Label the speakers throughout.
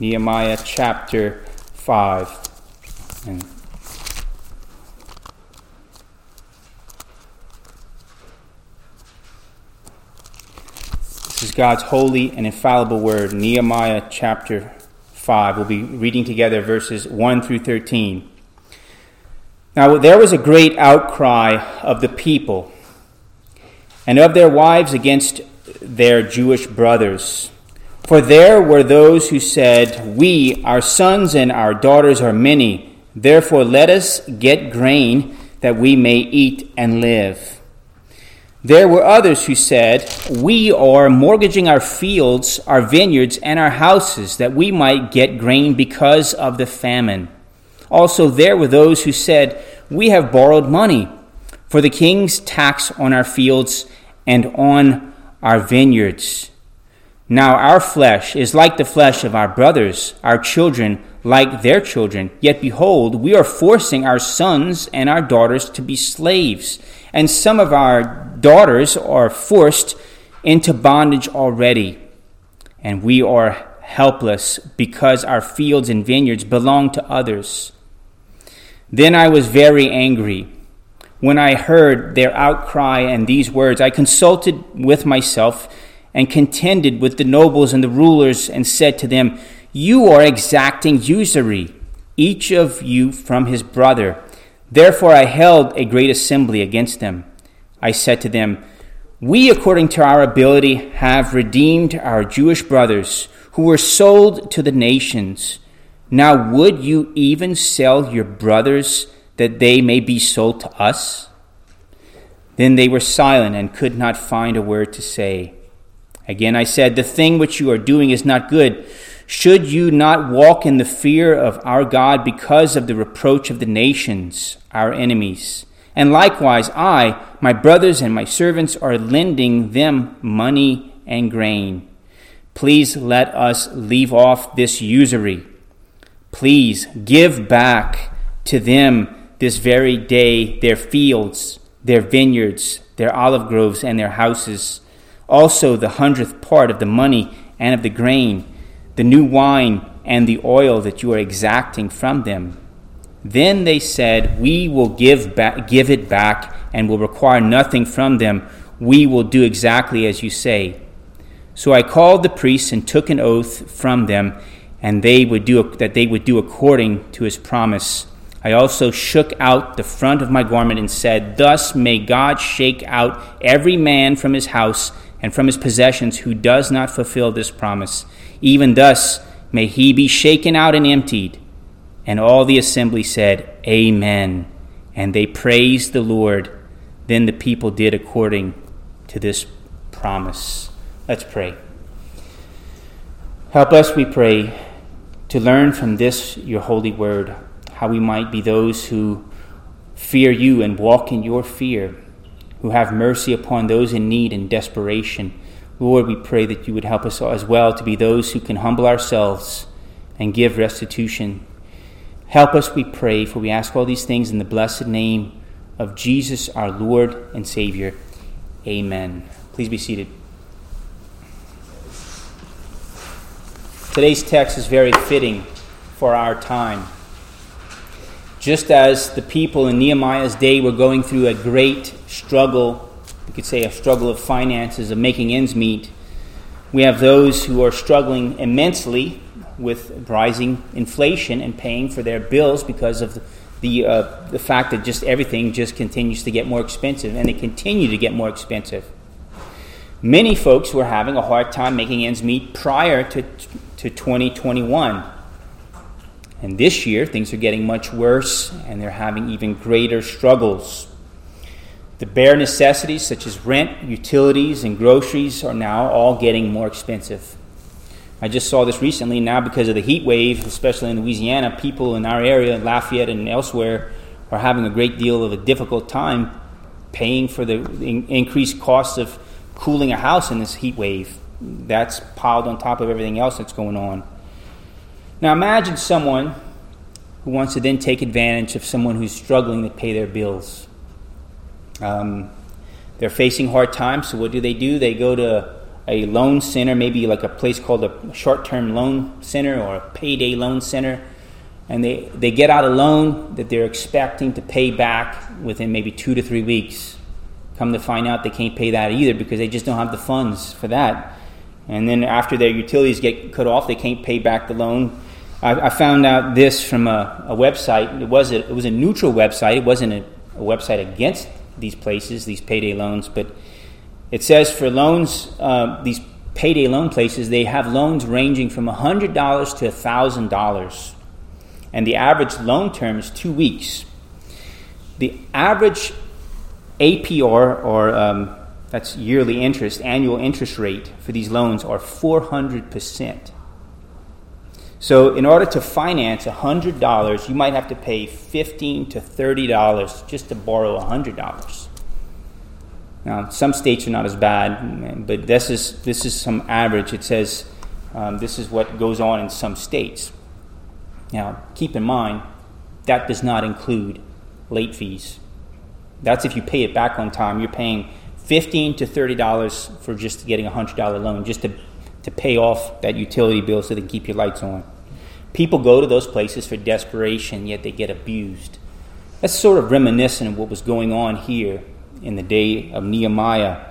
Speaker 1: Nehemiah chapter 5. And this is God's holy and infallible word, Nehemiah chapter 5. We'll be reading together verses 1 through 13. Now, there was a great outcry of the people and of their wives against their Jewish brothers. For there were those who said, We, our sons and our daughters, are many. Therefore, let us get grain that we may eat and live. There were others who said, We are mortgaging our fields, our vineyards, and our houses that we might get grain because of the famine. Also, there were those who said, We have borrowed money for the king's tax on our fields and on our vineyards. Now our flesh is like the flesh of our brothers, our children like their children. Yet behold, we are forcing our sons and our daughters to be slaves, and some of our daughters are forced into bondage already. And we are helpless because our fields and vineyards belong to others. Then I was very angry. When I heard their outcry and these words, I consulted with myself and contended with the nobles and the rulers and said to them, You are exacting usury, each of you from his brother. Therefore I held a great assembly against them. I said to them, We, according to our ability, have redeemed our Jewish brothers who were sold to the nations. Now would you even sell your brothers that they may be sold to us? Then they were silent and could not find a word to say. Again I said, The thing which you are doing is not good. Should you not walk in the fear of our God because of the reproach of the nations, our enemies? And likewise, I, my brothers, and my servants are lending them money and grain. Please let us leave off this usury. Please give back to them this very day their fields, their vineyards, their olive groves, and their houses also the hundredth part of the money and of the grain, the new wine and the oil that you are exacting from them. Then they said, We will give, give it back and will require nothing from them. We will do exactly as you say. So I called the priests and took an oath from them, and they would do that they would do according to his promise. I also shook out the front of my garment and said, Thus may God shake out every man from his house and from his possessions who does not fulfill this promise. Even thus may he be shaken out and emptied. And all the assembly said, Amen. And they praised the Lord. Then the people did according to this promise. Let's pray. Help us, we pray, to learn from this, your holy word, how we might be those who fear you and walk in your fear who have mercy upon those in need and desperation. Lord, we pray that you would help us as well to be those who can humble ourselves and give restitution. Help us, we pray, for we ask all these things in the blessed name of Jesus, our Lord and Savior. Amen. Please be seated. Today's text is very fitting for our time. Just as the people in Nehemiah's day were going through a great struggle, we could say a struggle of finances, of making ends meet, we have those who are struggling immensely with rising inflation and paying for their bills because of the, uh, the fact that just everything just continues to get more expensive, and they continue to get more expensive. Many folks were having a hard time making ends meet prior to, to 2021. And this year, things are getting much worse, and they're having even greater struggles. The bare necessities, such as rent, utilities, and groceries, are now all getting more expensive. I just saw this recently. Now, because of the heat wave, especially in Louisiana, people in our area, Lafayette and elsewhere, are having a great deal of a difficult time paying for the increased cost of cooling a house in this heat wave. That's piled on top of everything else that's going on. Now imagine someone who wants to then take advantage of someone who's struggling to pay their bills. Um, they're facing hard times, so what do they do? They go to a loan center, maybe like a place called a short term loan center or a payday loan center. And they, they get out a loan that they're expecting to pay back within maybe two to three weeks. Come to find out they can't pay that either because they just don't have the funds for that. And then after their utilities get cut off, they can't pay back the loan. I, I found out this from a, a website. It was a, it was a neutral website. It wasn't a, a website against these places, these payday loans, but it says for loans, uh, these payday loan places, they have loans ranging from $100 to $1,000. And the average loan term is two weeks. The average APR, or um, that's yearly interest, annual interest rate for these loans, are 400%. So, in order to finance $100, you might have to pay 15 to $30 just to borrow $100. Now, some states are not as bad, but this is, this is some average. It says um, this is what goes on in some states. Now, keep in mind, that does not include late fees. That's if you pay it back on time. You're paying 15 to $30 for just getting a $100 loan, just to, to pay off that utility bill so they can keep your lights on. People go to those places for desperation, yet they get abused. That's sort of reminiscent of what was going on here in the day of Nehemiah.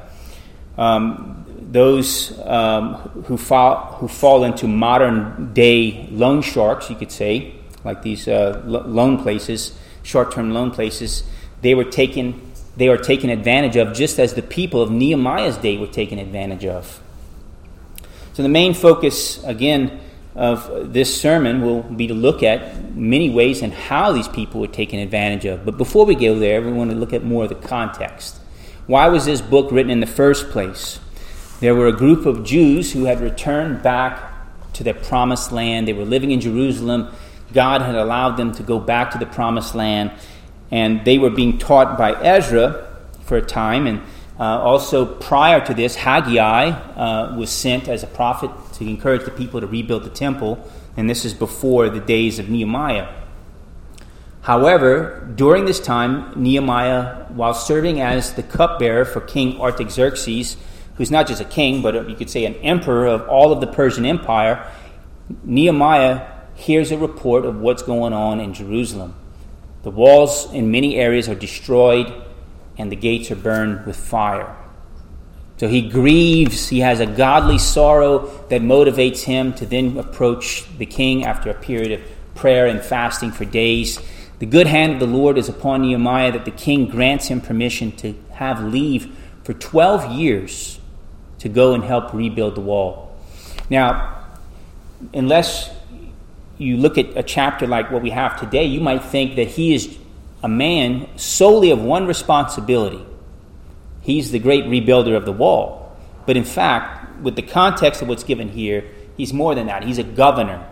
Speaker 1: Um, those um, who, fall, who fall into modern day loan sharks, you could say, like these uh, loan places, short term loan places, they were taken they are taken advantage of just as the people of Nehemiah's day were taken advantage of. So the main focus again of this sermon will be to look at many ways and how these people were taken advantage of. But before we go there, we want to look at more of the context. Why was this book written in the first place? There were a group of Jews who had returned back to their promised land. They were living in Jerusalem. God had allowed them to go back to the promised land, and they were being taught by Ezra for a time. And uh, also, prior to this, Haggai uh, was sent as a prophet to encourage the people to rebuild the temple, and this is before the days of Nehemiah. However, during this time, Nehemiah, while serving as the cupbearer for King Artaxerxes, who's not just a king, but you could say an emperor of all of the Persian Empire, Nehemiah hears a report of what's going on in Jerusalem. The walls in many areas are destroyed, and the gates are burned with fire. So he grieves, he has a godly sorrow that motivates him to then approach the king after a period of prayer and fasting for days. The good hand of the Lord is upon Nehemiah that the king grants him permission to have leave for 12 years to go and help rebuild the wall. Now, unless you look at a chapter like what we have today, you might think that he is a man solely of one responsibility he's the great rebuilder of the wall. But in fact, with the context of what's given here, he's more than that. He's a governor.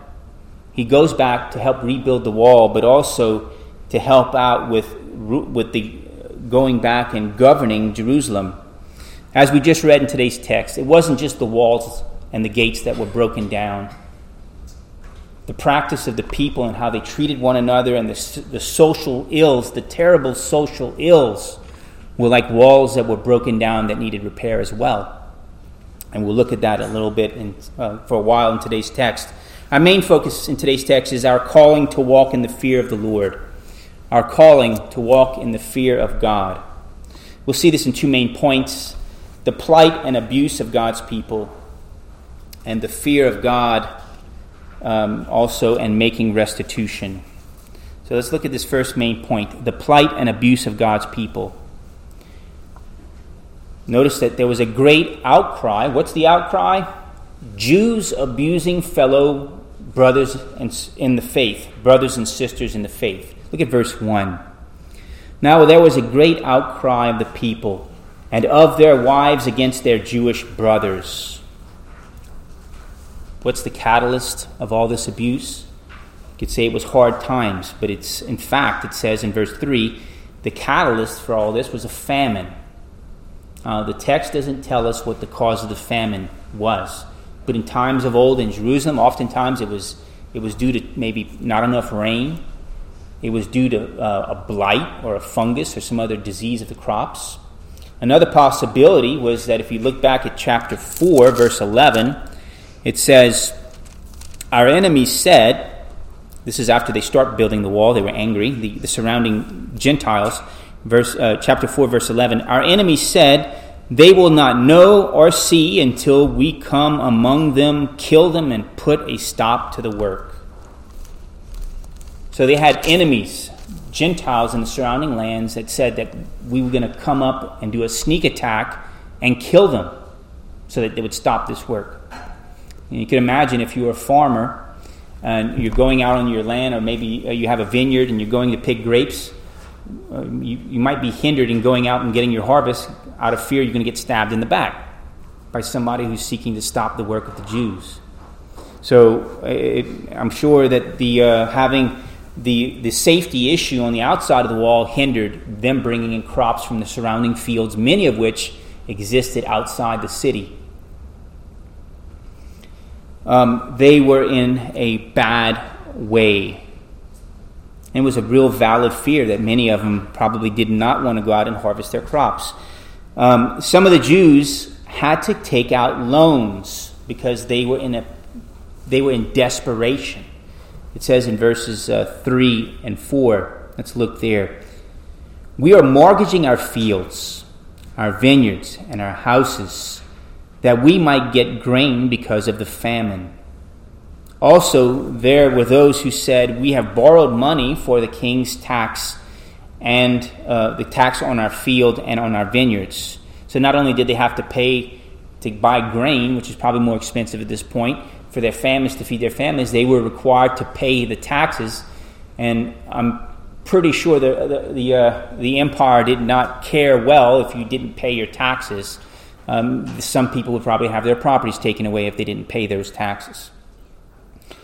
Speaker 1: He goes back to help rebuild the wall, but also to help out with, with the going back and governing Jerusalem. As we just read in today's text, it wasn't just the walls and the gates that were broken down. The practice of the people and how they treated one another and the, the social ills, the terrible social ills were like walls that were broken down that needed repair as well. And we'll look at that a little bit in, uh, for a while in today's text. Our main focus in today's text is our calling to walk in the fear of the Lord, our calling to walk in the fear of God. We'll see this in two main points the plight and abuse of God's people, and the fear of God um, also, and making restitution. So let's look at this first main point the plight and abuse of God's people. Notice that there was a great outcry. What's the outcry? Jews abusing fellow brothers in the faith, brothers and sisters in the faith. Look at verse 1. Now there was a great outcry of the people and of their wives against their Jewish brothers. What's the catalyst of all this abuse? You could say it was hard times, but it's in fact, it says in verse 3 the catalyst for all this was a famine. Uh, the text doesn't tell us what the cause of the famine was. But in times of old in Jerusalem, oftentimes it was, it was due to maybe not enough rain. It was due to uh, a blight or a fungus or some other disease of the crops. Another possibility was that if you look back at chapter 4, verse 11, it says, Our enemies said, this is after they start building the wall, they were angry, the, the surrounding Gentiles, verse, uh, chapter 4, verse 11, Our enemies said, They will not know or see until we come among them, kill them, and put a stop to the work. So they had enemies Gentiles in the surrounding lands that said that we were going to come up and do a sneak attack and kill them so that they would stop this work. And you can imagine if you were a farmer and you're going out on your land, or maybe uh, you have a vineyard and you're going to pick grapes, uh, you, you might be hindered in going out and getting your harvest out of fear you're going to get stabbed in the back by somebody who's seeking to stop the work of the Jews. So it, I'm sure that the uh, having the, the safety issue on the outside of the wall hindered them bringing in crops from the surrounding fields, many of which existed outside the city. Um, they were in a bad way. It was a real valid fear that many of them probably did not want to go out and harvest their crops. Um, some of the Jews had to take out loans because they were in a they were in desperation. It says in verses uh, 3 and 4, let's look there. We are mortgaging our fields, our vineyards, and our houses that we might get grain because of the famine. Also, there were those who said, We have borrowed money for the king's tax and uh, the tax on our field and on our vineyards. So not only did they have to pay to buy grain, which is probably more expensive at this point, for their families to feed their families, they were required to pay the taxes. And I'm pretty sure the, the, the, uh, the empire did not care well if you didn't pay your taxes. Um, some people would probably have their properties taken away if they didn't pay those taxes.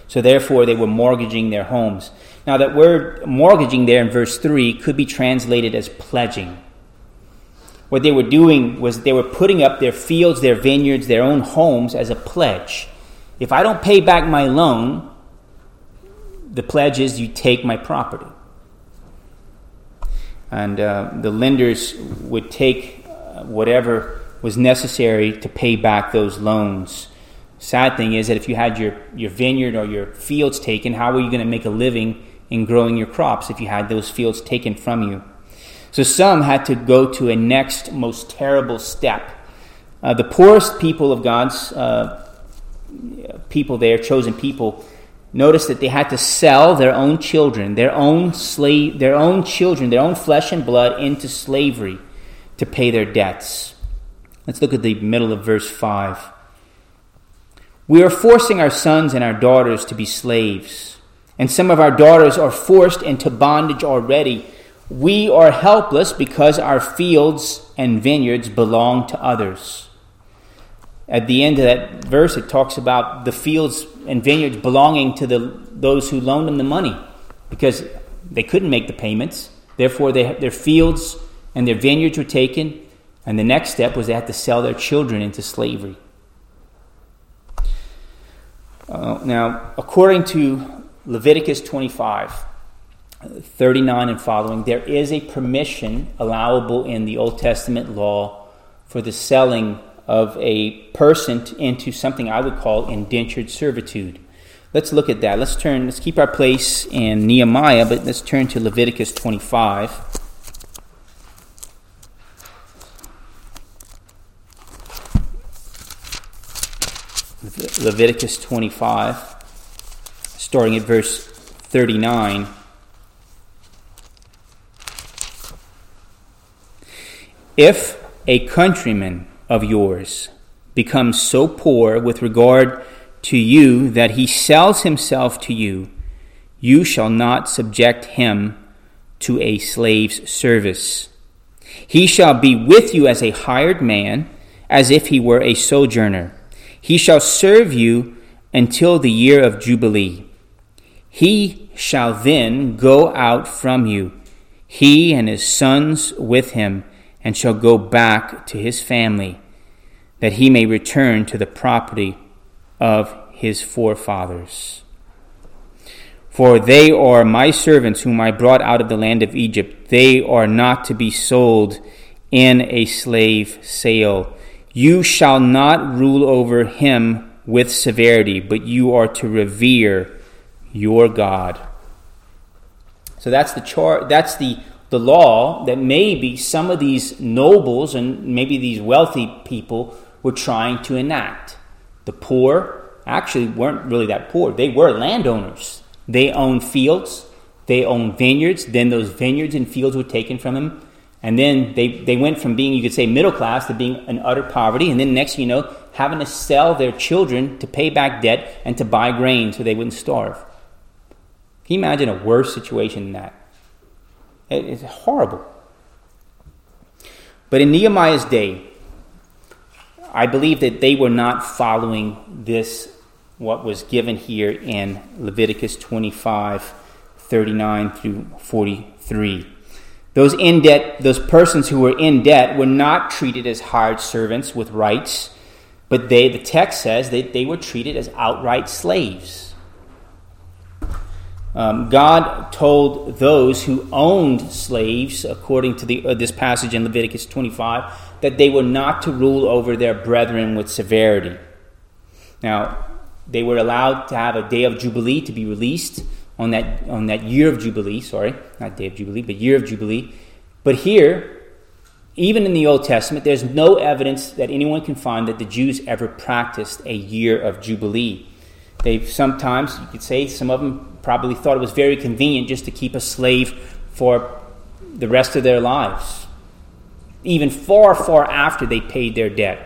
Speaker 1: So, therefore, they were mortgaging their homes. Now, that word mortgaging there in verse 3 could be translated as pledging. What they were doing was they were putting up their fields, their vineyards, their own homes as a pledge. If I don't pay back my loan, the pledge is you take my property. And uh, the lenders would take uh, whatever was necessary to pay back those loans. Sad thing is that if you had your, your vineyard or your fields taken, how were you going to make a living in growing your crops if you had those fields taken from you? So some had to go to a next most terrible step. Uh, the poorest people of God's uh, people there, chosen people, notice that they had to sell their own children, their own slave, their own children, their own flesh and blood into slavery to pay their debts. Let's look at the middle of verse 5. We are forcing our sons and our daughters to be slaves, and some of our daughters are forced into bondage already. We are helpless because our fields and vineyards belong to others at the end of that verse, it talks about the fields and vineyards belonging to the, those who loaned them the money because they couldn't make the payments. Therefore, they, their fields and their vineyards were taken, and the next step was they had to sell their children into slavery. Uh, now, according to Leviticus 25, 39 and following, there is a permission allowable in the Old Testament law for the selling of a person into something I would call indentured servitude. Let's look at that. Let's turn, let's keep our place in Nehemiah, but let's turn to Leviticus 25. Leviticus 25, starting at verse 39. If a countryman of yours becomes so poor with regard to you that he sells himself to you, you shall not subject him to a slave's service. He shall be with you as a hired man, as if he were a sojourner. He shall serve you until the year of Jubilee. He shall then go out from you, he and his sons with him and shall go back to his family, that he may return to the property of his forefathers. For they are my servants whom I brought out of the land of Egypt. They are not to be sold in a slave sale. You shall not rule over him with severity, but you are to revere your God. So that's the char- that's the the law that maybe some of these nobles and maybe these wealthy people were trying to enact. The poor actually weren't really that poor. They were landowners. They owned fields, they owned vineyards, then those vineyards and fields were taken from them. And then they, they went from being, you could say, middle class to being in utter poverty. And then next you know, having to sell their children to pay back debt and to buy grain so they wouldn't starve. Can you imagine a worse situation than that? It's horrible. But in Nehemiah's day, I believe that they were not following this, what was given here in Leviticus 25 39 through 43. Those in debt, those persons who were in debt were not treated as hired servants with rights, but they, the text says that they were treated as outright slaves. Um, God told those who owned slaves, according to the, uh, this passage in Leviticus 25, that they were not to rule over their brethren with severity. Now, they were allowed to have a day of Jubilee to be released on that, on that year of Jubilee, sorry, not day of Jubilee, but year of Jubilee. But here, even in the Old Testament, there's no evidence that anyone can find that the Jews ever practiced a year of Jubilee. They sometimes, you could say, some of them probably thought it was very convenient just to keep a slave for the rest of their lives, even far, far after they paid their debt.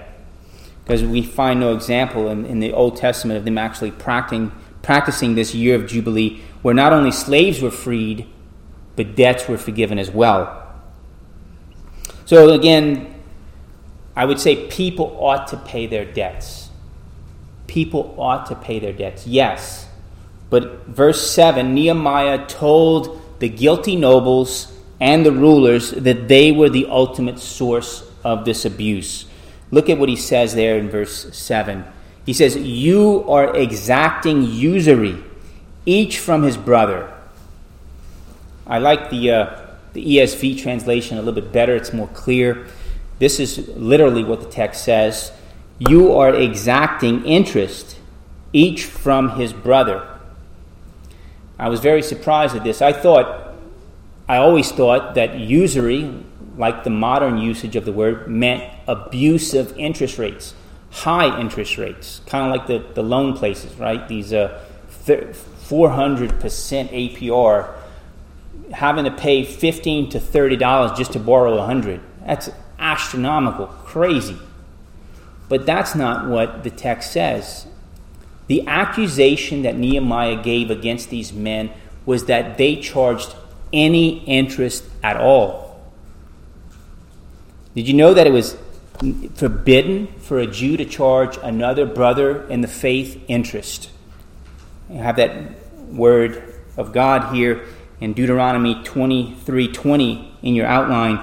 Speaker 1: Because we find no example in, in the Old Testament of them actually practicing, practicing this year of Jubilee, where not only slaves were freed, but debts were forgiven as well. So, again, I would say people ought to pay their debts people ought to pay their debts. Yes. But verse 7 Nehemiah told the guilty nobles and the rulers that they were the ultimate source of this abuse. Look at what he says there in verse 7. He says, You are exacting usury, each from his brother. I like the, uh, the ESV translation a little bit better, it's more clear. This is literally what the text says you are exacting interest, each from his brother. I was very surprised at this. I thought, I always thought that usury, like the modern usage of the word, meant abusive interest rates, high interest rates, kind of like the, the loan places, right? These uh, 400% APR, having to pay 15 to $30 just to borrow 100 That's astronomical, crazy. But that's not what the text says. The accusation that Nehemiah gave against these men was that they charged any interest at all. Did you know that it was forbidden for a Jew to charge another brother in the faith interest? You have that word of God here in Deuteronomy 23:20 in your outline.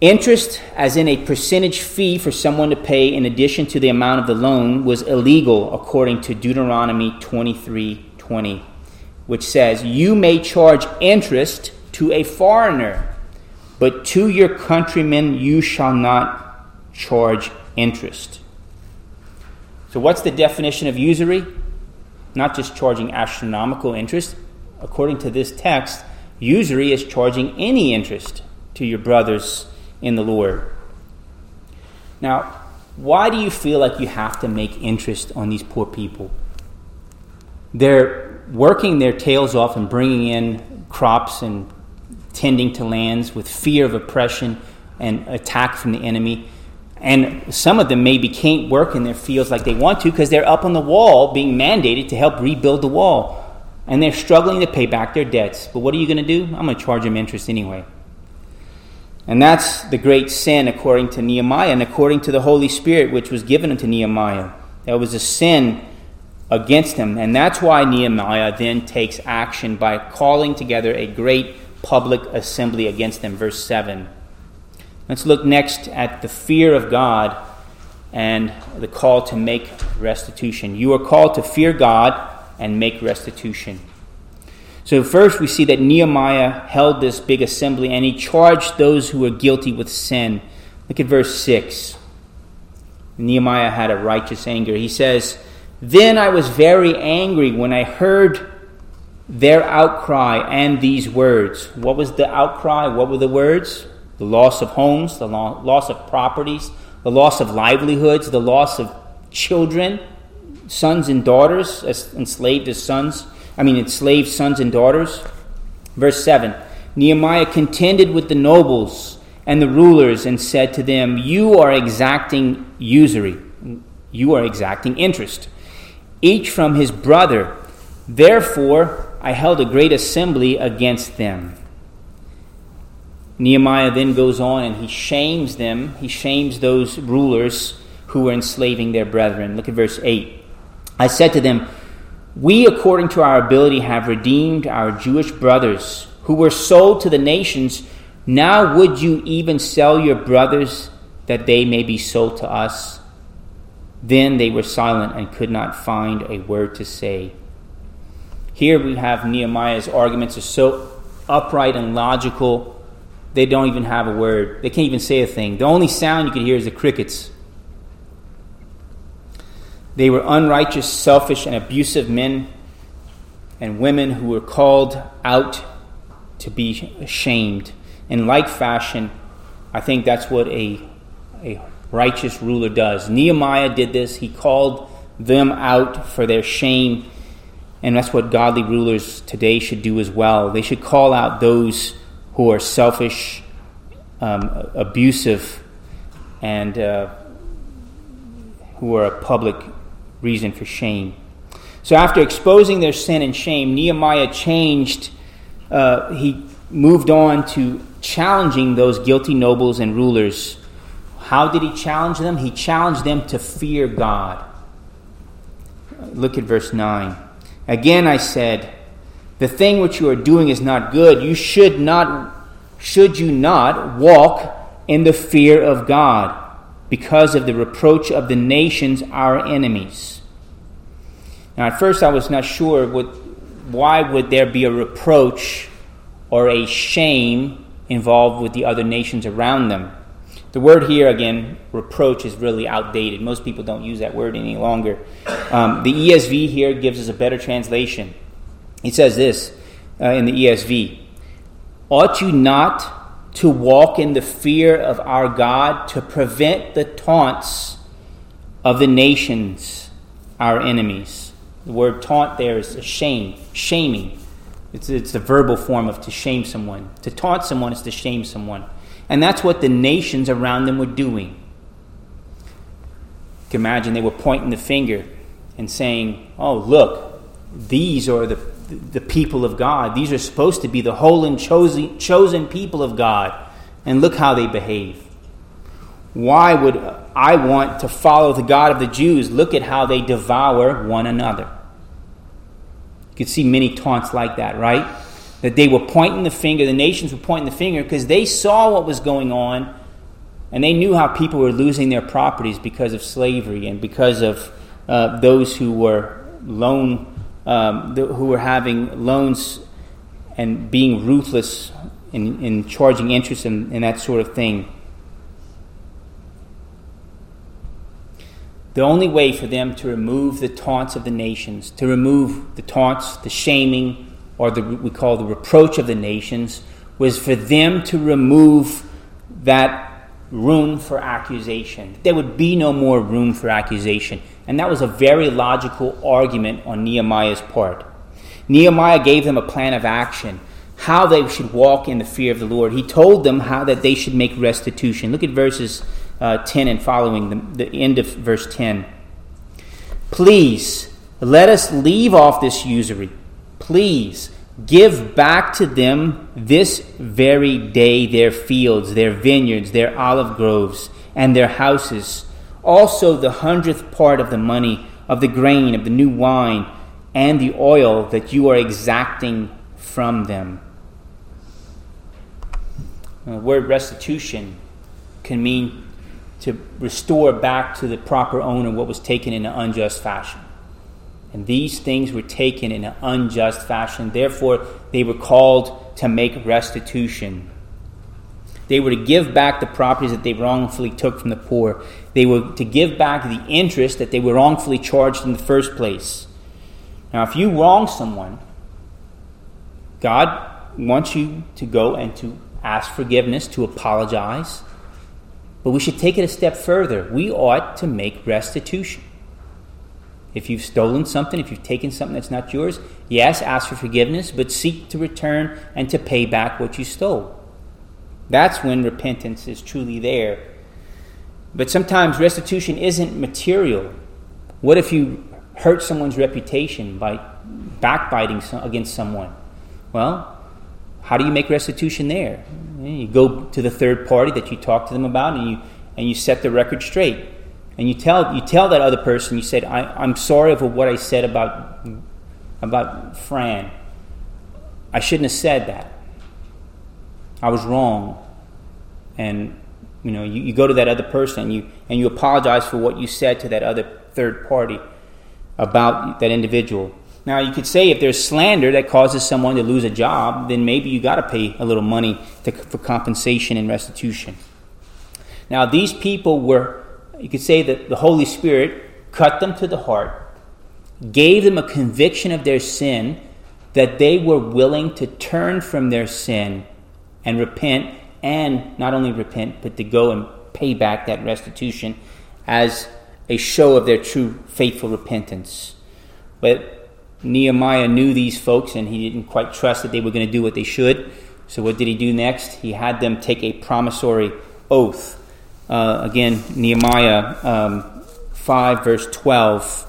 Speaker 1: Interest, as in a percentage fee for someone to pay in addition to the amount of the loan, was illegal according to Deuteronomy 23:20, which says, "You may charge interest to a foreigner, but to your countrymen you shall not charge interest." So what's the definition of usury? Not just charging astronomical interest. According to this text, usury is charging any interest to your brothers in the Lord. Now, why do you feel like you have to make interest on these poor people? They're working their tails off and bringing in crops and tending to lands with fear of oppression and attack from the enemy. And some of them maybe can't work in their fields like they want to because they're up on the wall being mandated to help rebuild the wall. And they're struggling to pay back their debts. But what are you going to do? I'm going to charge them interest anyway. And that's the great sin according to Nehemiah and according to the Holy Spirit which was given unto Nehemiah. That was a sin against him. And that's why Nehemiah then takes action by calling together a great public assembly against them. Verse 7. Let's look next at the fear of God and the call to make restitution. You are called to fear God and make restitution. So, first, we see that Nehemiah held this big assembly and he charged those who were guilty with sin. Look at verse 6. Nehemiah had a righteous anger. He says, Then I was very angry when I heard their outcry and these words. What was the outcry? What were the words? The loss of homes, the loss of properties, the loss of livelihoods, the loss of children, sons and daughters, enslaved as sons I mean, enslaved sons and daughters. Verse 7 Nehemiah contended with the nobles and the rulers and said to them, You are exacting usury, you are exacting interest, each from his brother. Therefore, I held a great assembly against them. Nehemiah then goes on and he shames them. He shames those rulers who were enslaving their brethren. Look at verse 8. I said to them, we, according to our ability, have redeemed our Jewish brothers who were sold to the nations. Now, would you even sell your brothers that they may be sold to us? Then they were silent and could not find a word to say. Here we have Nehemiah's arguments are so upright and logical, they don't even have a word. They can't even say a thing. The only sound you can hear is the crickets. They were unrighteous, selfish, and abusive men and women who were called out to be ashamed. In like fashion, I think that's what a, a righteous ruler does. Nehemiah did this, he called them out for their shame, and that's what godly rulers today should do as well. They should call out those who are selfish, um, abusive, and uh, who are a public reason for shame. So, after exposing their sin and shame, Nehemiah changed, uh, he moved on to challenging those guilty nobles and rulers. How did he challenge them? He challenged them to fear God. Look at verse 9. Again, I said, The thing which you are doing is not good. You should not, should you not walk in the fear of God because of the reproach of the nations, our enemies. Now, at first, I was not sure what, why would there be a reproach or a shame involved with the other nations around them. The word here, again, reproach, is really outdated. Most people don't use that word any longer. Um, the ESV here gives us a better translation. It says this uh, in the ESV Ought you not to walk in the fear of our God to prevent the taunts of the nations, our enemies. The word taunt there is shame, shaming. It's, it's a verbal form of to shame someone. To taunt someone is to shame someone. And that's what the nations around them were doing. You can imagine they were pointing the finger and saying, Oh, look, these are the the people of God. These are supposed to be the holy and chosen, chosen people of God. And look how they behave. Why would I want to follow the God of the Jews? Look at how they devour one another. You could see many taunts like that, right? That they were pointing the finger, the nations were pointing the finger because they saw what was going on and they knew how people were losing their properties because of slavery and because of uh, those who were loan um, the, who were having loans and being ruthless in, in charging interest and, and that sort of thing. The only way for them to remove the taunts of the nations, to remove the taunts, the shaming, or the we call the reproach of the nations, was for them to remove that room for accusation. There would be no more room for accusation. And that was a very logical argument on Nehemiah's part. Nehemiah gave them a plan of action, how they should walk in the fear of the Lord. He told them how that they should make restitution. Look at verses uh, 10 and following, the, the end of verse 10. Please, let us leave off this usury. Please, give back to them this very day their fields, their vineyards, their olive groves, and their houses also the hundredth part of the money, of the grain, of the new wine, and the oil that you are exacting from them. The word restitution can mean to restore back to the proper owner what was taken in an unjust fashion. And these things were taken in an unjust fashion. Therefore, they were called to make restitution. They were to give back the properties that they wrongfully took from the poor. They were to give back the interest that they were wrongfully charged in the first place. Now, if you wrong someone, God wants you to go and to ask forgiveness, to apologize. But we should take it a step further. We ought to make restitution. If you've stolen something, if you've taken something that's not yours, yes, ask for forgiveness, but seek to return and to pay back what you stole. That's when repentance is truly there. But sometimes restitution isn't material. What if you hurt someone's reputation by backbiting against someone? Well, how do you make restitution there? You go to the third party that you talked to them about and you, and you set the record straight. And you tell, you tell that other person, you said, I, I'm sorry for what I said about, about Fran. I shouldn't have said that. I was wrong. And you know, you, you go to that other person and you and you apologize for what you said to that other third party about that individual. Now, you could say if there's slander that causes someone to lose a job, then maybe you got to pay a little money to, for compensation and restitution. Now, these people were, you could say that the Holy Spirit cut them to the heart, gave them a conviction of their sin, that they were willing to turn from their sin and repent, and not only repent, but to go and pay back that restitution as a show of their true faithful repentance. But Nehemiah knew these folks and he didn't quite trust that they were going to do what they should. So, what did he do next? He had them take a promissory oath. Uh, again, Nehemiah um, 5, verse 12.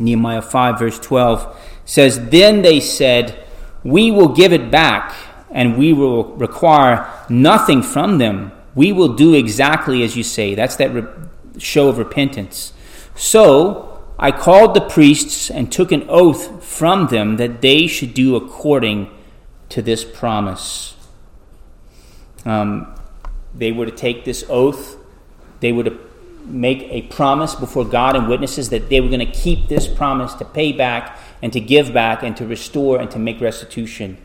Speaker 1: Nehemiah 5, verse 12 says, Then they said, We will give it back and we will require nothing from them. We will do exactly as you say. That's that re- show of repentance. So I called the priests and took an oath from them that they should do according to this promise. Um, they were to take this oath, they were to make a promise before God and witnesses that they were going to keep this promise to pay back and to give back and to restore and to make restitution.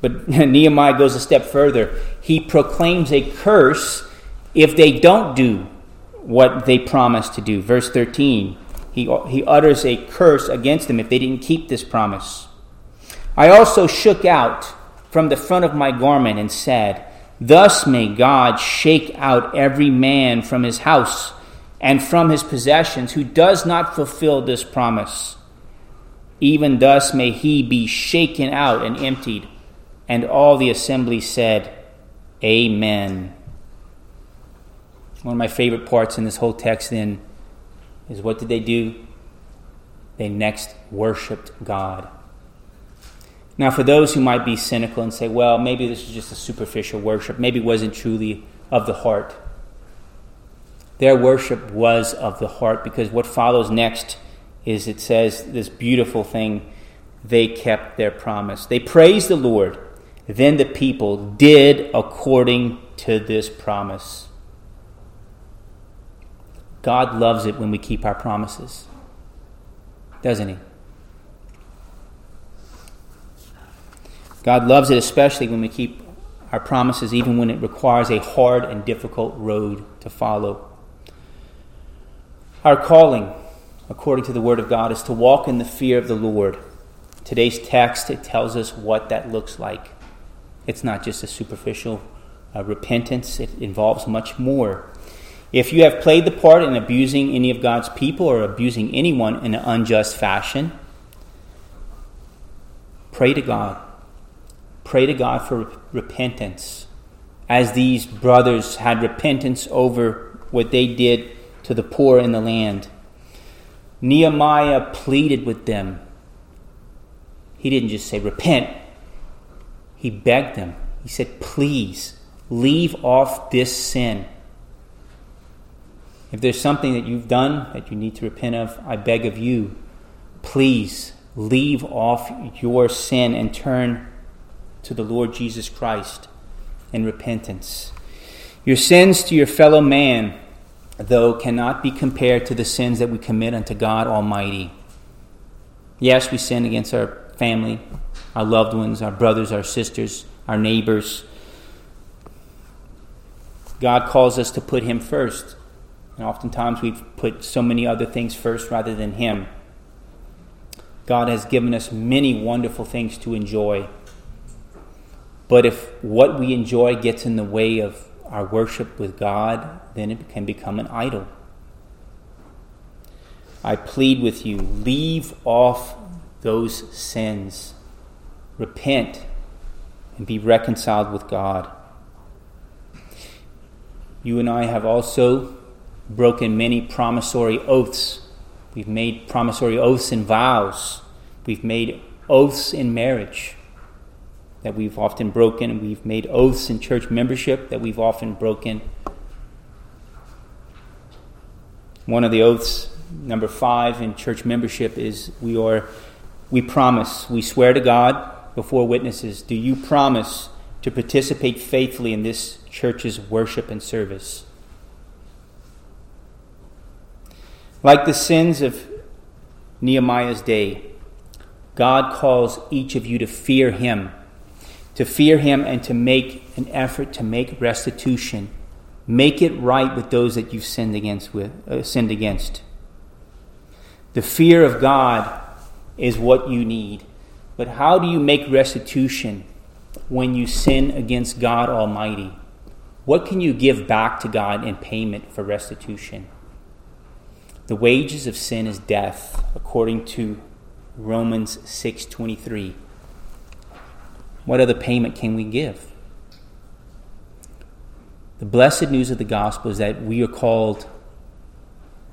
Speaker 1: But Nehemiah goes a step further. He proclaims a curse if they don't do what they promised to do. Verse 13, he, he utters a curse against them if they didn't keep this promise. I also shook out from the front of my garment and said, Thus may God shake out every man from his house and from his possessions who does not fulfill this promise. Even thus may he be shaken out and emptied. And all the assembly said, Amen. One of my favorite parts in this whole text then is what did they do? They next worshiped God. Now, for those who might be cynical and say, well, maybe this is just a superficial worship, maybe it wasn't truly of the heart. Their worship was of the heart because what follows next is it says this beautiful thing they kept their promise. They praised the Lord then the people did according to this promise. God loves it when we keep our promises, doesn't He? God loves it especially when we keep our promises, even when it requires a hard and difficult road to follow. Our calling, according to the Word of God, is to walk in the fear of the Lord. Today's text, it tells us what that looks like. It's not just a superficial uh, repentance, it involves much more. If you have played the part in abusing any of God's people or abusing anyone in an unjust fashion, pray to God. Pray to God for repentance. As these brothers had repentance over what they did to the poor in the land, Nehemiah pleaded with them. He didn't just say, Repent, he begged them. He said, Please leave off this sin. If there's something that you've done that you need to repent of, I beg of you, please leave off your sin and turn to the Lord Jesus Christ in repentance. Your sins to your fellow man, though, cannot be compared to the sins that we commit unto God Almighty. Yes, we sin against our family, our loved ones, our brothers, our sisters, our neighbors. God calls us to put Him first. And oftentimes we've put so many other things first rather than Him. God has given us many wonderful things to enjoy. But if what we enjoy gets in the way of our worship with God, then it can become an idol. I plead with you leave off those sins, repent, and be reconciled with God. You and I have also broken many promissory oaths. We've made promissory oaths and vows. We've made oaths in marriage that we've often broken. We've made oaths in church membership that we've often broken. One of the oaths, number five in church membership, is we are we promise, we swear to God before witnesses. Do you promise to participate faithfully in this church's worship and service? Like the sins of Nehemiah's day, God calls each of you to fear Him to fear him and to make an effort to make restitution. Make it right with those that you've sinned against with uh, sinned against. The fear of God is what you need. But how do you make restitution when you sin against God Almighty? What can you give back to God in payment for restitution? The wages of sin is death, according to Romans 6:23. What other payment can we give? The blessed news of the gospel is that we are called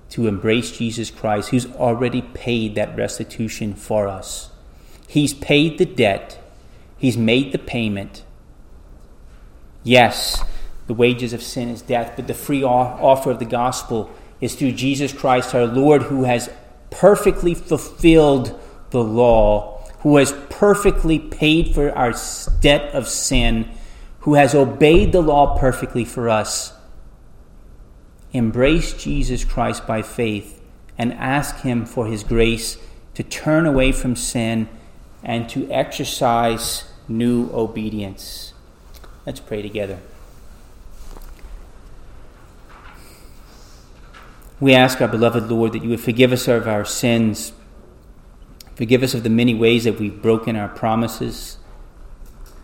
Speaker 1: to embrace Jesus Christ, who's already paid that restitution for us. He's paid the debt, He's made the payment. Yes, the wages of sin is death, but the free offer of the gospel is through Jesus Christ our Lord, who has perfectly fulfilled the law who has perfectly paid for our debt of sin, who has obeyed the law perfectly for us. Embrace Jesus Christ by faith and ask Him for His grace to turn away from sin and to exercise new obedience. Let's pray together. We ask our beloved Lord that you would forgive us of our sins Forgive us of the many ways that we've broken our promises.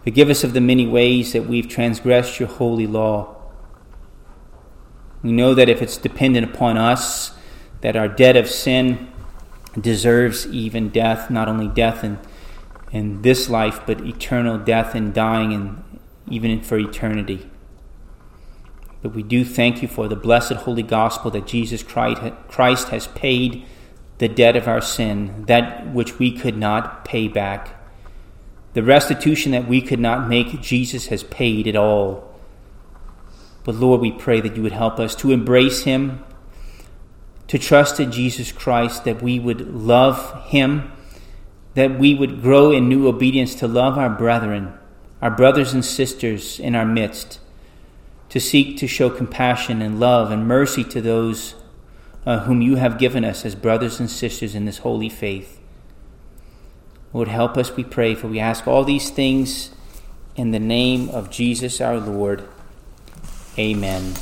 Speaker 1: Forgive us of the many ways that we've transgressed your holy law. We know that if it's dependent upon us, that our debt of sin deserves even death, not only death in, in this life, but eternal death and dying, and even for eternity. But we do thank you for the blessed holy gospel that Jesus Christ has paid the debt of our sin, that which we could not pay back. The restitution that we could not make, Jesus has paid it all. But Lord, we pray that you would help us to embrace Him, to trust in Jesus Christ, that we would love Him, that we would grow in new obedience to love our brethren, our brothers and sisters in our midst, to seek to show compassion and love and mercy to those uh, whom you have given us as brothers and sisters in this holy faith. Lord, help us, we pray, for we ask all these things in the name of Jesus our Lord. Amen.